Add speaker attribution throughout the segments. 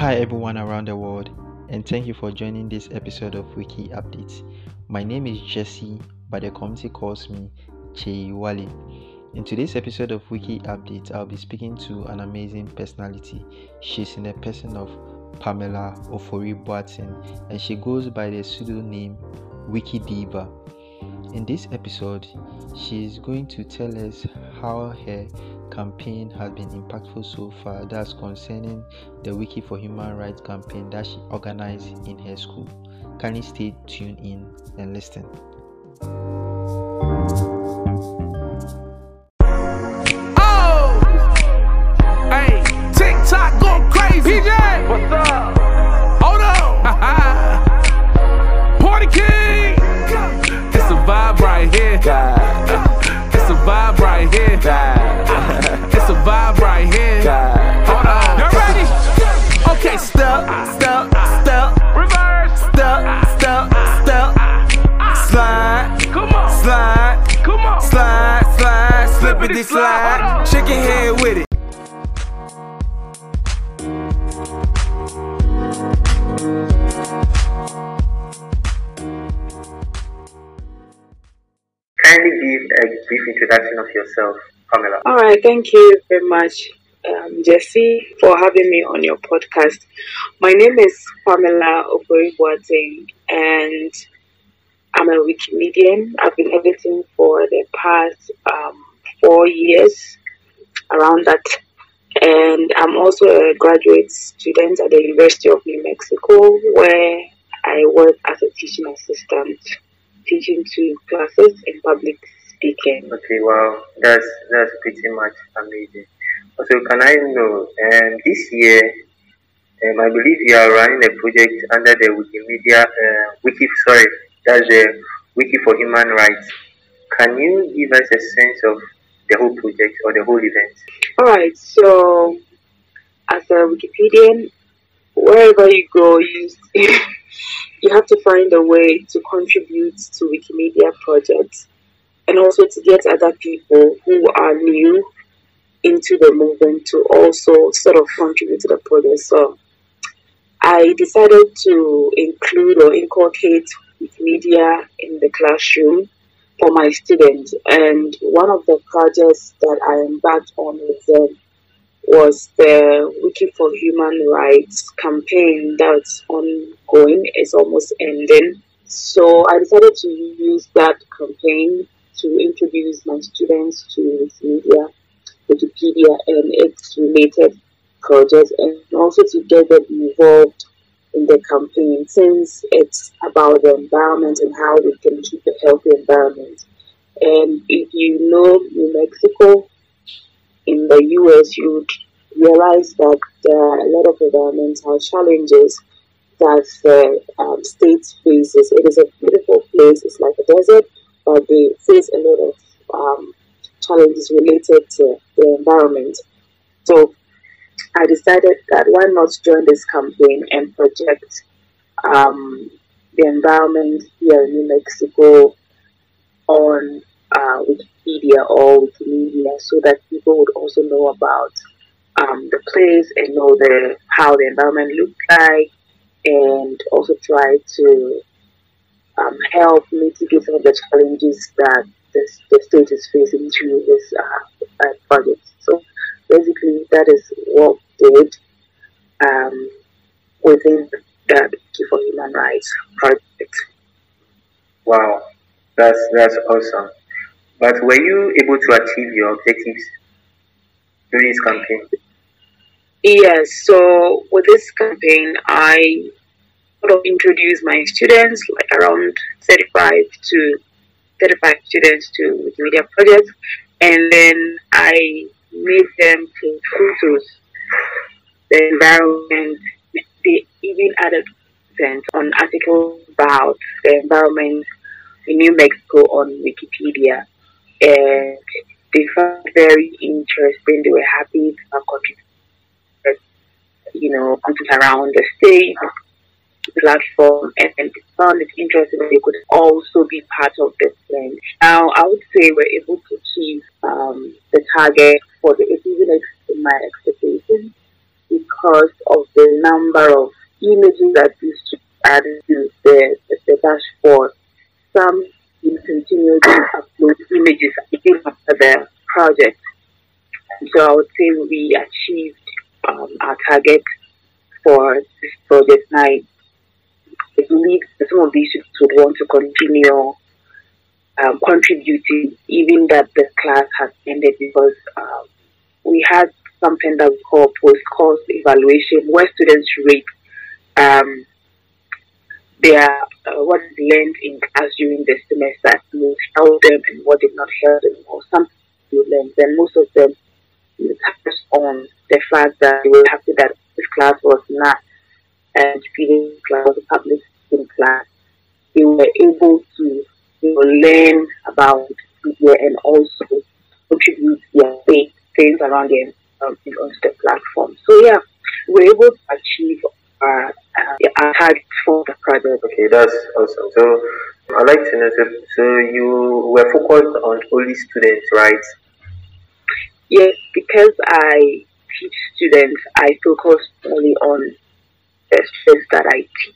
Speaker 1: Hi, everyone around the world, and thank you for joining this episode of Wiki Updates. My name is Jesse, but the community calls me Che Wale. In today's episode of Wiki Updates, I'll be speaking to an amazing personality. She's in the person of Pamela Ofori Boateng, and she goes by the pseudonym Wiki Diva. In this episode, she is going to tell us how her campaign has been impactful so far. That's concerning the Wiki for Human Rights campaign that she organized in her school. Can you stay tuned in and listen?
Speaker 2: Oh! Hey, TikTok going crazy. PJ! What's up? Hold on. Party King! It's a vibe right here. It's a vibe right here. It's a vibe right here. Hold on. You ready? Okay, step, step, step. Reverse. Step, step, step. Slide. Come on. Slide. Come on. Slide, slide. Slippity slide. Shake your head with it.
Speaker 3: A brief introduction of yourself, Pamela.
Speaker 4: All right, thank you very much, um, Jesse, for having me on your podcast. My name is Pamela Ofori and I'm a Wikimedian. I've been editing for the past um, four years, around that. And I'm also a graduate student at the University of New Mexico, where I work as a teaching assistant, teaching two classes in public speaking.
Speaker 3: Okay, wow, that's that's pretty much amazing. Also, can I know, um, this year, um, I believe you are running a project under the Wikimedia, uh, Wiki, sorry, that's the Wiki for Human Rights. Can you give us a sense of the whole project or the whole event?
Speaker 4: All right, so as a Wikipedian, wherever you go, you you have to find a way to contribute to Wikimedia projects and also to get other people who are new into the movement to also sort of contribute to the project. So I decided to include or inculcate Wikimedia in the classroom for my students. And one of the projects that I embarked on with them was the Wiki for Human Rights campaign that's ongoing. It's almost ending. So I decided to use that campaign to introduce my students to media, Wikipedia, and its related projects, and also to get them involved in the campaign since it's about the environment and how we can keep a healthy environment. And if you know New Mexico in the US, you would realize that there are a lot of environmental challenges that the um, state faces. It is a beautiful place, it's like a desert, but they face a lot of um, challenges related to the environment. So I decided that why not join this campaign and project um, the environment here in New Mexico on uh, Wikipedia or Wikimedia so that people would also know about um, the place and know the how the environment looks like and also try to um, help mitigate some of the challenges that the, the state is facing through this uh, uh, project. So basically, that is what we did um, within the Wiki for Human Rights project.
Speaker 3: Wow, that's that's awesome. But were you able to achieve your objectives during this campaign?
Speaker 4: Yes, so with this campaign, I sort of introduced my students, like around 35 to 35 students to Wikimedia projects, and then I made them to photos, the environment. They even added content on articles about the environment in New Mexico on Wikipedia, and they found very interesting. They were happy to have contributed, you know, content around the state platform and, and found it interesting that they could also be part of this thing. Now, I would say we're able to achieve um, the target for the even in my expectations because of the number of images that used to add to the, the, the dashboard. Some will continue to upload images even after the project. So I would say we achieved um, our target for this project. Now, Some of these students would want to continue um, contributing, even that the class has ended, because um, we had something that we call post-course evaluation, where students rate um, their uh, what is learned in class during the semester, what helped them and what did not help them, or some you learned. And most of them touch on the fact that they were happy that this class was not and feeling class was a public speaking class. They were able to you know, learn about media and also contribute their faith, things around them um, onto the platform. So yeah, we were able to achieve our, uh, our target for the project.
Speaker 3: Okay, that's awesome. So I'd like to know, so, so you were focused on only students, right?
Speaker 4: Yes, because I teach students, I focus only on the students that I teach.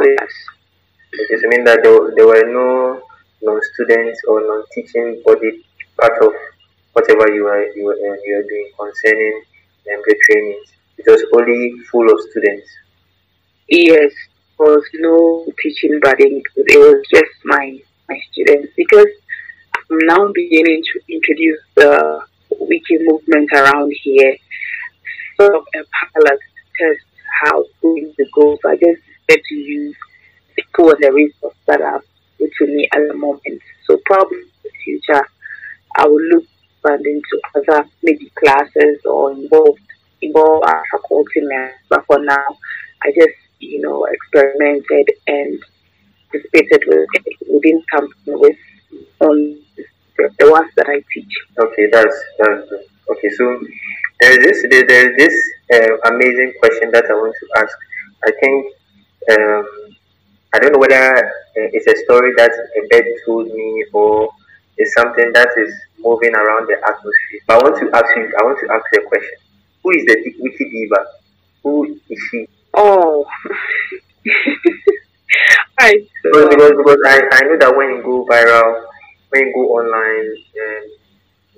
Speaker 3: Okay, so mean that there, there were no non-students or non-teaching body part of whatever you are you are, uh, you are doing concerning um, the trainings. It was only full of students.
Speaker 4: Yes, there was no teaching body. It was just my my students because I'm now beginning to introduce the wiki movement around here. Sort of a pilot test how things to go. So I just to use the tool and the resource that are with me at the moment. So probably in the future I will look further into other maybe classes or involved involve our faculty members. But for now I just, you know, experimented and participated with within company with on the, ones that I teach.
Speaker 3: Okay, that's that's. Okay, so there is this there is this uh, amazing question that I want to ask. I think um, I don't know whether uh, it's a story that a bird told me or it's something that is moving around the atmosphere. But I want to ask you. I want to ask you a question. Who is the wiki diva? Who is she?
Speaker 4: Oh, I
Speaker 3: Because, because, because I, I know that when you go viral, when you go online, um,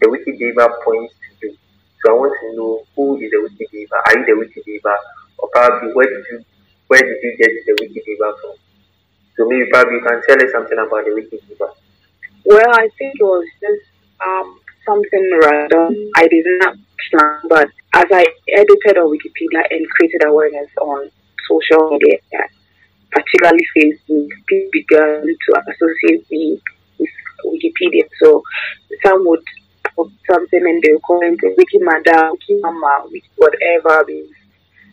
Speaker 3: the wiki diva points to you. So I want to know who is the wiki diva? Are you the wiki diva, or probably where did you where did you get the wiki diva from? So maybe probably you can tell us something about the wiki diva.
Speaker 4: Well, I think it was just um, something random. I did not plan, but as I edited on Wikipedia and created awareness on social media, particularly Facebook, people began to associate me with Wikipedia. So some would put something and they would comment Wiki Mada, Wiki Mama, Wiki whatever.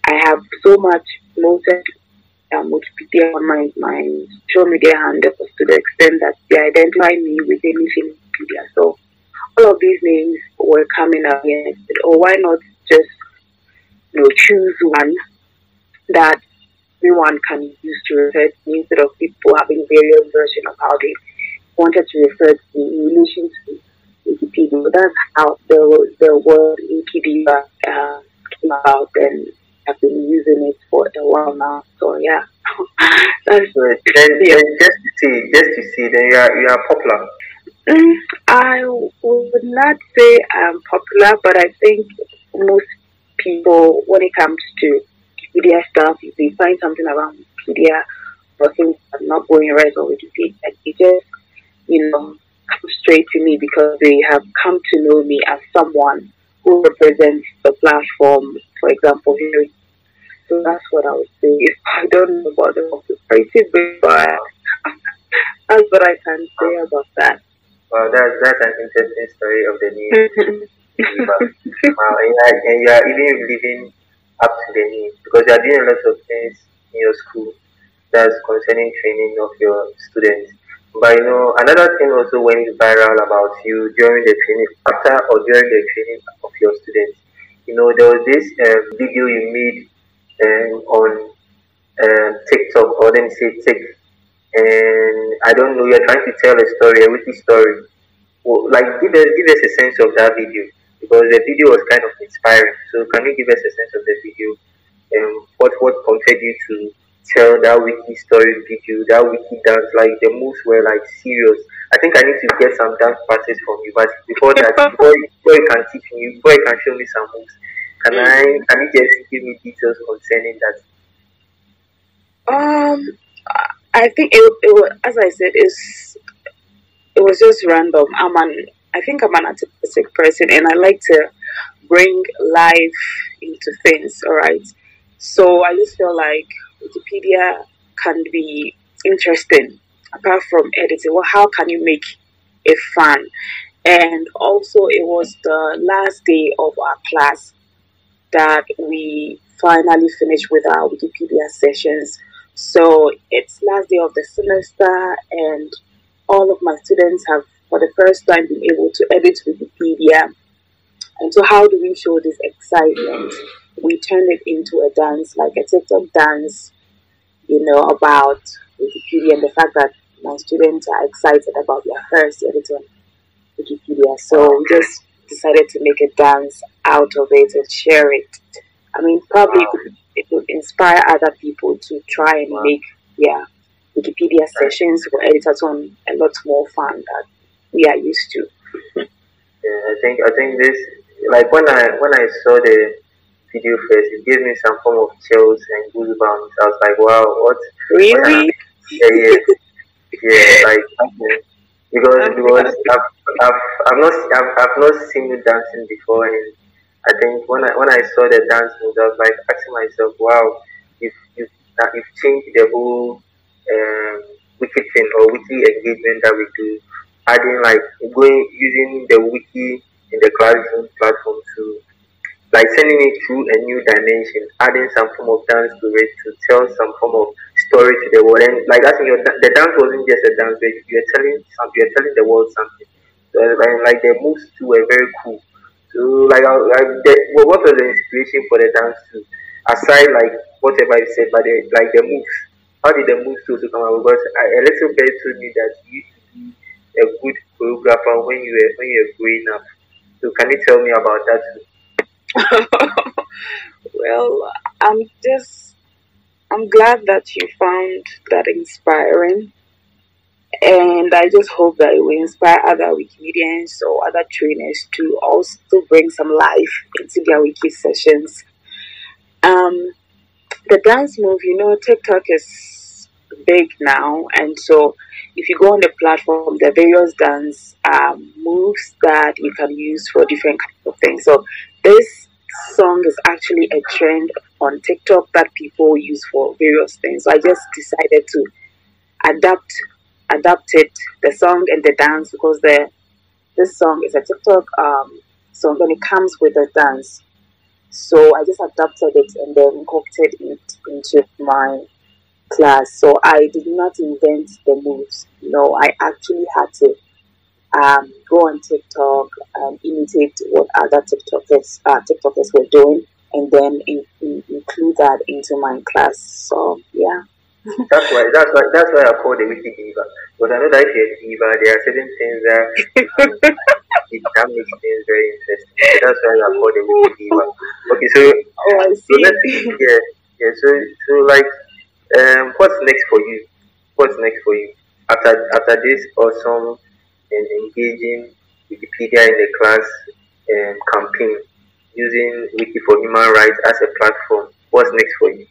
Speaker 4: I have so much promoted um, Wikipedia on my, my social media handles to the extent that they identify me with anything Wikipedia. So all of these names were coming up and I why not just you know, choose one that everyone can use to refer to me instead of people having various versions of how they wanted to refer to me in relation to Wikipedia. So that's how the, the word Wiki Diva uh, came about and I've been using it for a while now. So yeah, that's
Speaker 3: So then, then just to see, just to see, then you are you are popular.
Speaker 4: Mm, I would not say I'm popular, but I think most people, when it comes to Wikipedia stuff, if they find something around Wikipedia or things that are not going right or Wikipedia, they just, you know, come straight to me because they have come to know me as someone who represents the platform, for example, here. So that's what I would say. I don't know about the cooperative, but that's what I can say about that.
Speaker 3: Well, that's that's an interesting story of the new wow, and you, are, and you are even living up to the need because you are doing a lot of things in your school that's concerning training of your students. But you know, another thing also went viral about you during the training, after or during the training of your students. You know, there was this um, video you made on uh, TikTok, or me say Tik, and I don't know, you're trying to tell a story, a witty story. Well, like, give us, give us a sense of that video. because the video was kind of inspiring. So can you give us a sense of the video and what what prompted you to tell that witty story video, that witty dance? Like the moves were like serious. I think I need to get some dance practice from you, but before that, before, you- before you can teach me, before you can show me some moves, can I can you just give me details concerning that?
Speaker 4: Um, I think it, it was, as I said, it's it was just random. I'm an I think I'm an artistic person, and I like to bring life into things. All right, so I just feel like Wikipedia can be interesting apart from editing. Well, how can you make it fun? And also, it was the last day of our class that we finally finished with our Wikipedia sessions. So it's last day of the semester, and all of my students have, for the first time, been able to edit Wikipedia. And so, how do we show this excitement? We turn it into a dance, like a TikTok dance, you know, about Wikipedia and the fact that my students are excited about their first edit on Wikipedia. So just decided to make a dance out of it and share it. I mean, probably it could, it would inspire other people to try and
Speaker 3: Wow.
Speaker 4: make yeah Wikipedia sessions for editors on a lot more fun that we are used to.
Speaker 3: Yeah, I think I think this like when I when I saw the video first, it gave me some form of chills and goosebumps. I was like, wow, what?
Speaker 4: Really?
Speaker 3: Yeah, yeah, yeah. Like because because I've, not I've, I've not seen you dancing before, and I think when I when I saw the dance moves, I was like asking myself, wow, if you that you've changed the whole um, wiki thing or wiki engagement that we do, adding like going using the wiki in the classroom platform to like sending it through a new dimension, adding some form of dance to it to tell some form of story to the world. And like I think your, the dance wasn't just a dance, but you are telling some, you were telling the world something. And like the moves too were very cool. So like, I, like the, well, what was the inspiration for the dance too? Aside like whatever you said, but the, like the moves. How did the moves to come out? Because I, a little bit told me that you used to be a good choreographer when you were when you were growing up. So can you tell me about that too?
Speaker 4: well, I'm just I'm glad that you found that inspiring. And I just hope that it will inspire other Wikimedians or other trainers to also bring some life into their wiki sessions. Um, the dance move, you know, TikTok is big now, and so if you go on the platform, there are various dance um, moves that you can use for different kinds of things. So this song is actually a trend on TikTok that people use for various things. So I just decided to adapt adapted the song and the dance because the this song is a TikTok um, song and it comes with a dance. So I just adapted it and then incorporated it into my class. So I did not invent the moves. No, I actually had to um, go on TikTok and imitate what other TikTokers uh, TikTokers were doing, and then in, in, include that into my class. So yeah.
Speaker 3: That's why that's why that's why I call the wiki diva. Because I know that if you're a diva, there are certain things that um, it that makes things very interesting. So that's why I call the wiki diva. Okay, so
Speaker 4: Oh,
Speaker 3: so let's
Speaker 4: see.
Speaker 3: yeah yeah. So so like um, what's next for you? What's next for you after after this awesome and engaging Wikipedia in the class um, campaign using Wiki for Human Rights as a platform? What's next for you?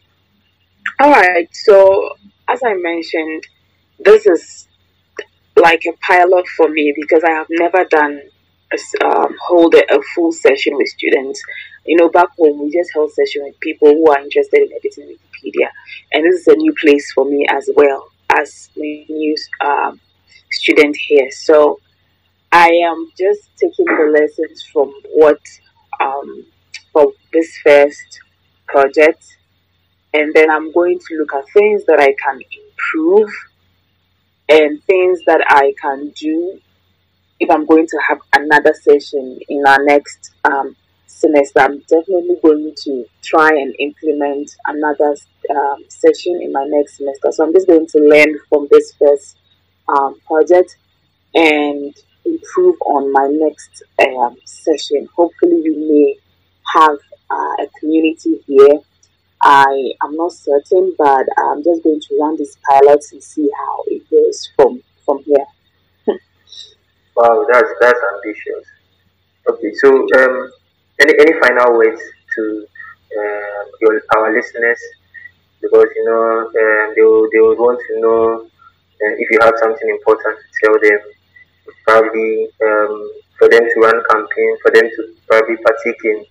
Speaker 4: All right. So as I mentioned, this is like a pilot for me because I have never done a um, hold a, a full session with students. You know, back when we just held session with people who are interested in editing Wikipedia, and this is a new place for me as well as a new um, student here. So I am just taking the lessons from what um, from this first project and then I'm going to look at things that I can improve and things that I can do if I'm going to have another session in our next um, semester. I'm definitely going to try and implement another um, session in my next semester. So I'm just going to learn from this first um, project and improve on my next um, session. Hopefully, we may have uh, a community here. I am not certain, but I'm just going to run this pilot and see how it goes from from here.
Speaker 3: wow, that's that's ambitious. Okay, so um, any any final words to um, your our listeners because you know um, they will, they would want to know uh, if you have something important to tell them, probably um, for them to run campaign, for them to probably partake in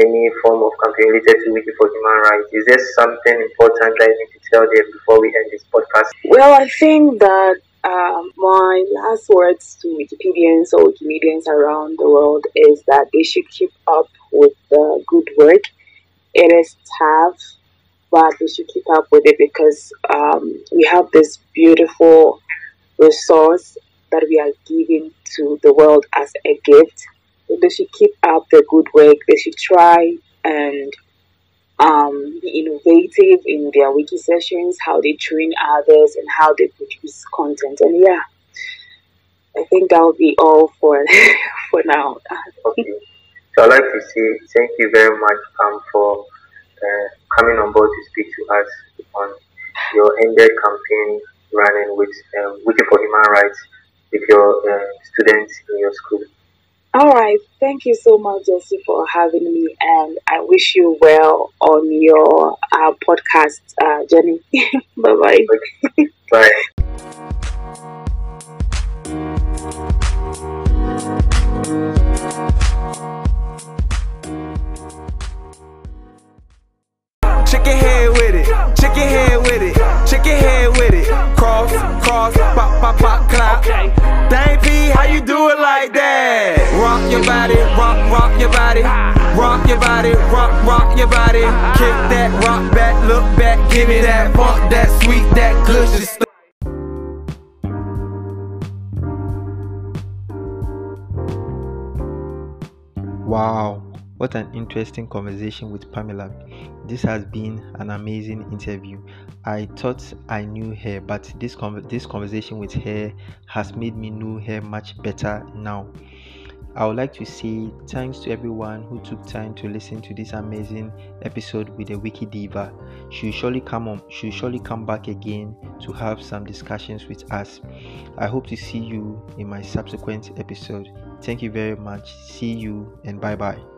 Speaker 3: any form of campaign related to Wiki for Human Rights. Is there something important that you need to tell them before we end this podcast?
Speaker 4: Well, I think that um, my last words to Wikipedians or Wikimedians around the world is that they should keep up with the good work. It is tough, but they should keep up with it because um, we have this beautiful resource that we are giving to the world as a gift. They should keep up the good work. They should try and um, be innovative in their wiki sessions, how they train others, and how they produce content. And yeah, I think that will be all for for now.
Speaker 3: Okay. So I'd like to say thank you very much um, for uh, coming on board to speak to us on your ended campaign running with um, Wiki for Human Rights with your uh, students in your school.
Speaker 4: All right. Thank you so much, Jesse, for having me. And I wish you well on your uh, podcast uh, journey. bye
Speaker 3: bye.
Speaker 2: Kick that rock back, look back, give me that funk, that sweet, that.
Speaker 1: Wow, what an interesting conversation with Pamela. This has been an amazing interview. I thought I knew her, but this con- this conversation with her has made me know her much better now. I would like to say thanks to everyone who took time to listen to this amazing episode with the Wiki Diva. She'll surely come on, she'll surely come back again to have some discussions with us. I hope to see you in my subsequent episode. Thank you very much. See you and bye bye.